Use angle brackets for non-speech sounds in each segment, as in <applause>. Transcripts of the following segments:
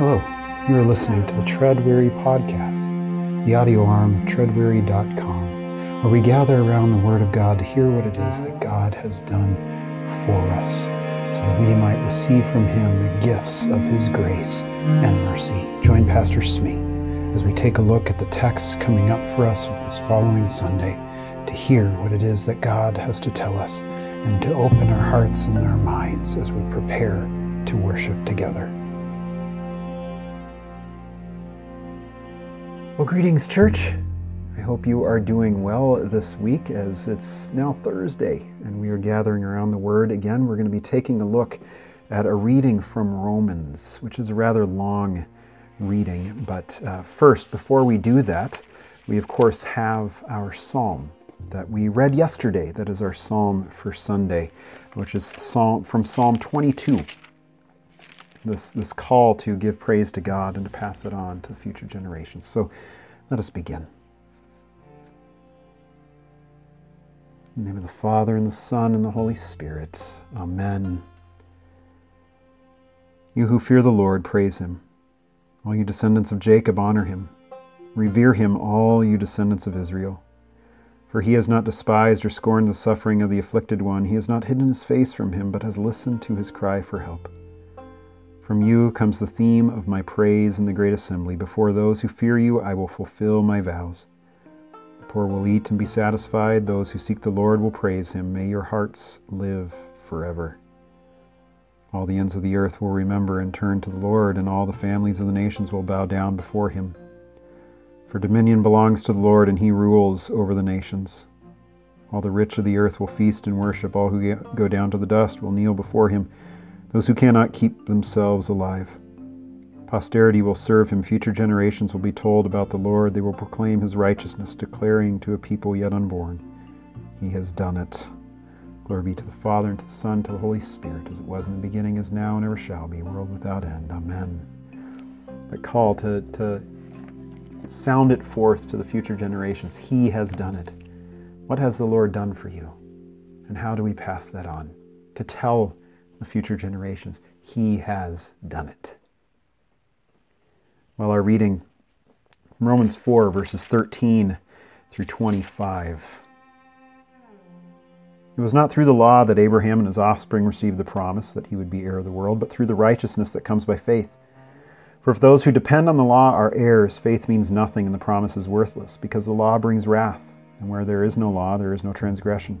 Hello, you are listening to the Treadweary Podcast, the audio arm of treadweary.com, where we gather around the Word of God to hear what it is that God has done for us, so that we might receive from Him the gifts of His grace and mercy. Join Pastor Smee as we take a look at the text coming up for us this following Sunday to hear what it is that God has to tell us and to open our hearts and our minds as we prepare to worship together. Well, greetings, church. I hope you are doing well this week as it's now Thursday and we are gathering around the Word. Again, we're going to be taking a look at a reading from Romans, which is a rather long reading. But uh, first, before we do that, we of course have our psalm that we read yesterday. That is our psalm for Sunday, which is psalm from Psalm 22. This, this call to give praise to God and to pass it on to future generations. So let us begin. In the name of the Father, and the Son, and the Holy Spirit. Amen. You who fear the Lord, praise him. All you descendants of Jacob, honor him. Revere him, all you descendants of Israel. For he has not despised or scorned the suffering of the afflicted one. He has not hidden his face from him, but has listened to his cry for help. From you comes the theme of my praise in the great assembly. Before those who fear you, I will fulfill my vows. The poor will eat and be satisfied. Those who seek the Lord will praise him. May your hearts live forever. All the ends of the earth will remember and turn to the Lord, and all the families of the nations will bow down before him. For dominion belongs to the Lord, and he rules over the nations. All the rich of the earth will feast and worship. All who go down to the dust will kneel before him, those who cannot keep themselves alive. Posterity will serve him. Future generations will be told about the Lord. They will proclaim his righteousness, declaring to a people yet unborn, He has done it. Glory be to the Father, and to the Son, and to the Holy Spirit, as it was in the beginning, is now, and ever shall be, world without end. Amen. The call to, to Sound it forth to the future generations. He has done it. What has the Lord done for you? And how do we pass that on? To tell the future generations, He has done it. Well, our reading Romans 4, verses 13 through 25. It was not through the law that Abraham and his offspring received the promise that he would be heir of the world, but through the righteousness that comes by faith. For if those who depend on the law are heirs, faith means nothing and the promise is worthless, because the law brings wrath, and where there is no law, there is no transgression.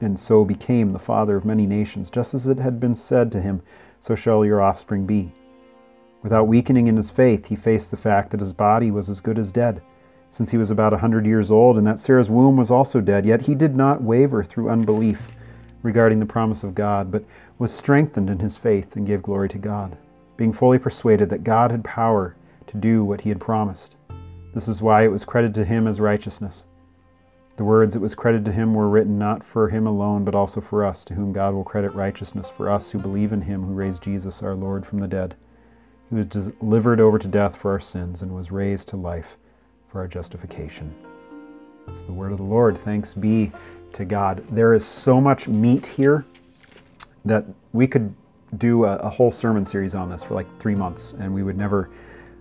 and so became the father of many nations, just as it had been said to him, so shall your offspring be. Without weakening in his faith, he faced the fact that his body was as good as dead, since he was about a hundred years old, and that Sarah's womb was also dead. Yet he did not waver through unbelief regarding the promise of God, but was strengthened in his faith and gave glory to God, being fully persuaded that God had power to do what he had promised. This is why it was credited to him as righteousness. The words that was credited to him were written not for him alone, but also for us, to whom God will credit righteousness, for us who believe in him who raised Jesus our Lord from the dead, who was delivered over to death for our sins and was raised to life for our justification. It's the word of the Lord. Thanks be to God. There is so much meat here that we could do a, a whole sermon series on this for like three months, and we would never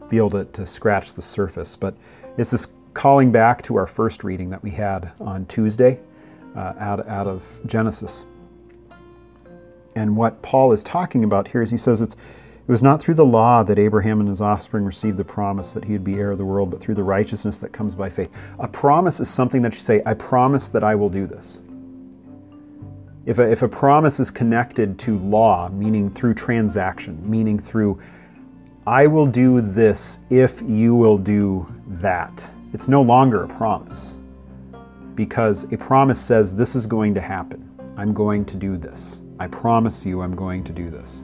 be able to, to scratch the surface. But it's this calling back to our first reading that we had on Tuesday uh, out, out of Genesis. And what Paul is talking about here is he says it's, it was not through the law that Abraham and his offspring received the promise that he would be heir of the world, but through the righteousness that comes by faith. A promise is something that you say, I promise that I will do this. If a, if a promise is connected to law, meaning through transaction, meaning through I will do this if you will do that. It's no longer a promise because a promise says this is going to happen. I'm going to do this. I promise you I'm going to do this.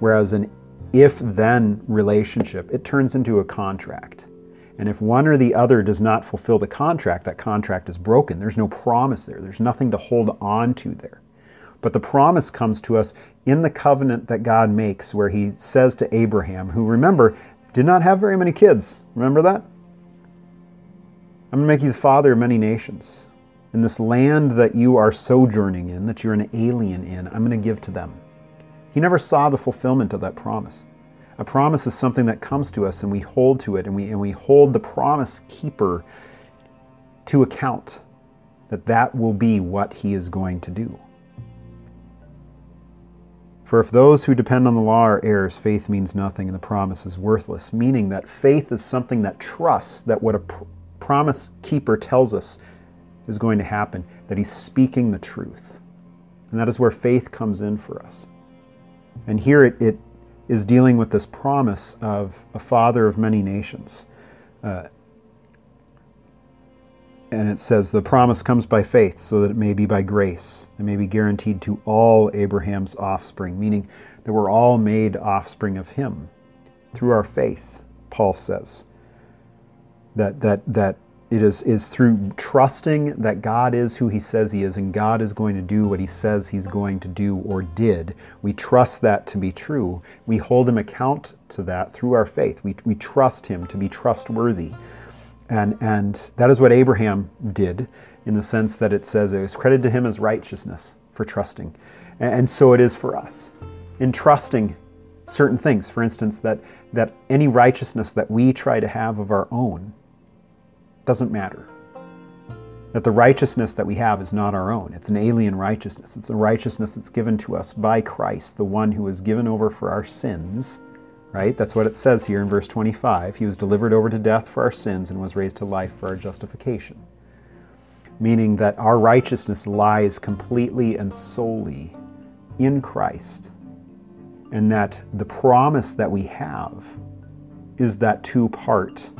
Whereas an if then relationship, it turns into a contract. And if one or the other does not fulfill the contract, that contract is broken. There's no promise there, there's nothing to hold on to there. But the promise comes to us in the covenant that God makes, where he says to Abraham, who remember, did not have very many kids. Remember that? I'm going to make you the father of many nations. In this land that you are sojourning in, that you're an alien in, I'm going to give to them. He never saw the fulfillment of that promise. A promise is something that comes to us and we hold to it and we, and we hold the promise keeper to account that that will be what he is going to do. For if those who depend on the law are heirs, faith means nothing and the promise is worthless. Meaning that faith is something that trusts that what a promise keeper tells us is going to happen, that he's speaking the truth. And that is where faith comes in for us. And here it, it is dealing with this promise of a father of many nations. Uh, and it says, The promise comes by faith, so that it may be by grace. It may be guaranteed to all Abraham's offspring, meaning that we're all made offspring of him through our faith, Paul says. That, that, that it is, is through trusting that God is who He says He is and God is going to do what He says He's going to do or did. We trust that to be true. We hold Him account to that through our faith. We, we trust Him to be trustworthy. And, and that is what Abraham did in the sense that it says it was credited to him as righteousness for trusting. And, so it is for us in trusting certain things. For instance, that, that any righteousness that we try to have of our own doesn't matter. That the righteousness that we have is not our own. It's an alien righteousness. It's a righteousness that's given to us by Christ, the one who was given over for our sins. Right? That's what it says here in verse 25. He was delivered over to death for our sins and was raised to life for our justification. Meaning that our righteousness lies completely and solely in Christ. And that the promise that we have is that two part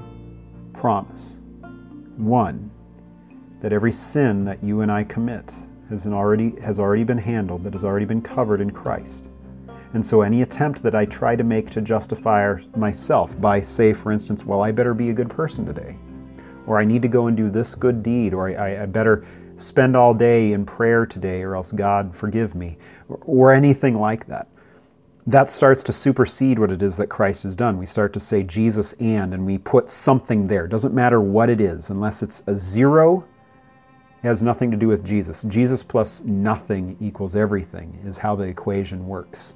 promise. One, that every sin that you and I commit has already, has already been handled, that has already been covered in Christ. And so any attempt that I try to make to justify myself by, say, for instance, well, I better be a good person today, or I need to go and do this good deed, or I, I better spend all day in prayer today, or else God forgive me, or, or anything like that that starts to supersede what it is that Christ has done. We start to say Jesus and, and we put something there. Doesn't matter what it is, unless it's a zero, it has nothing to do with Jesus. Jesus plus nothing equals everything is how the equation works.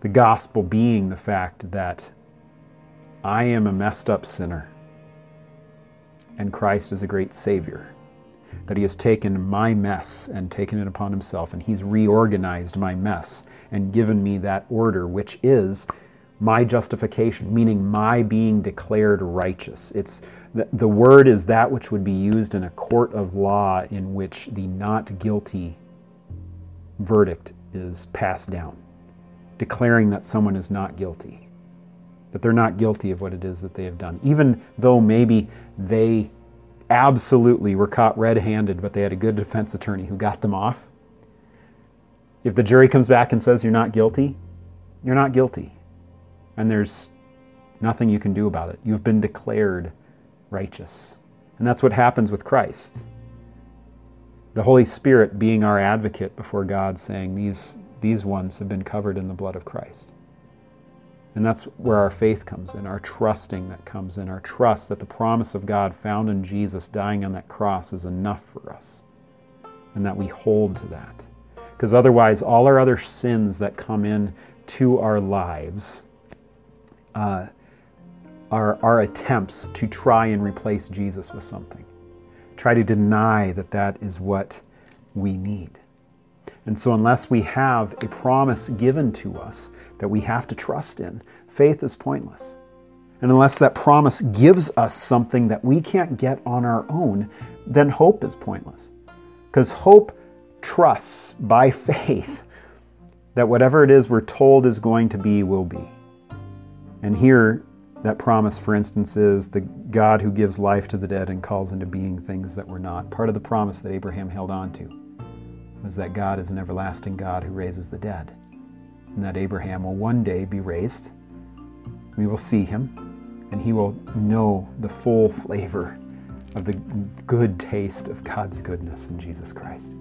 The gospel being the fact that I am a messed up sinner and Christ is a great Savior. That He has taken my mess and taken it upon Himself, and He's reorganized my mess and given me that order, which is my justification, meaning my being declared righteous. It's the, the word is that which would be used in a court of law in which the not guilty verdict is passed down, declaring that someone is not guilty, that they're not guilty of what it is that they have done, even though maybe they absolutely were caught red handed, but they had a good defense attorney who got them off. If the jury comes back and says you're not guilty, you're not guilty. And there's nothing you can do about it. You've been declared righteous. And that's what happens with Christ. The Holy Spirit being our advocate before God, saying, These, these ones have been covered in the blood of Christ. And that's where our faith comes in, our trusting that comes in, our trust that the promise of God found in Jesus dying on that cross is enough for us, and that we hold to that. Because otherwise, all our other sins that come in to our lives uh, are our attempts to try and replace Jesus with something. Try to deny that that is what we need. And so, unless we have a promise given to us that we have to trust in, faith is pointless. And unless that promise gives us something that we can't get on our own, then hope is pointless. Because hope trusts by <laughs> faith that whatever it is we're told is going to be will be. And here, that promise, for instance, is the God who gives life to the dead and calls into being things that were not. Part of the promise that Abraham held on to was that God is an everlasting God who raises the dead. and that Abraham will one day be raised. We will see him, and he will know the full flavor of the good taste of God's goodness in Jesus Christ.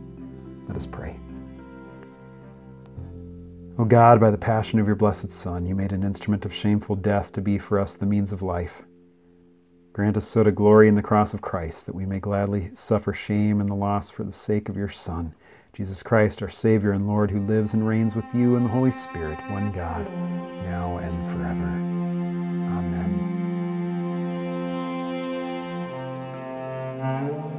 Let us pray. O God, by the passion of your blessed Son, you made an instrument of shameful death to be for us the means of life. Grant us so to glory in the cross of Christ that we may gladly suffer shame and the loss for the sake of your Son, Jesus Christ, our Savior and Lord, who lives and reigns with you and the Holy Spirit, one God, now and forever. Amen.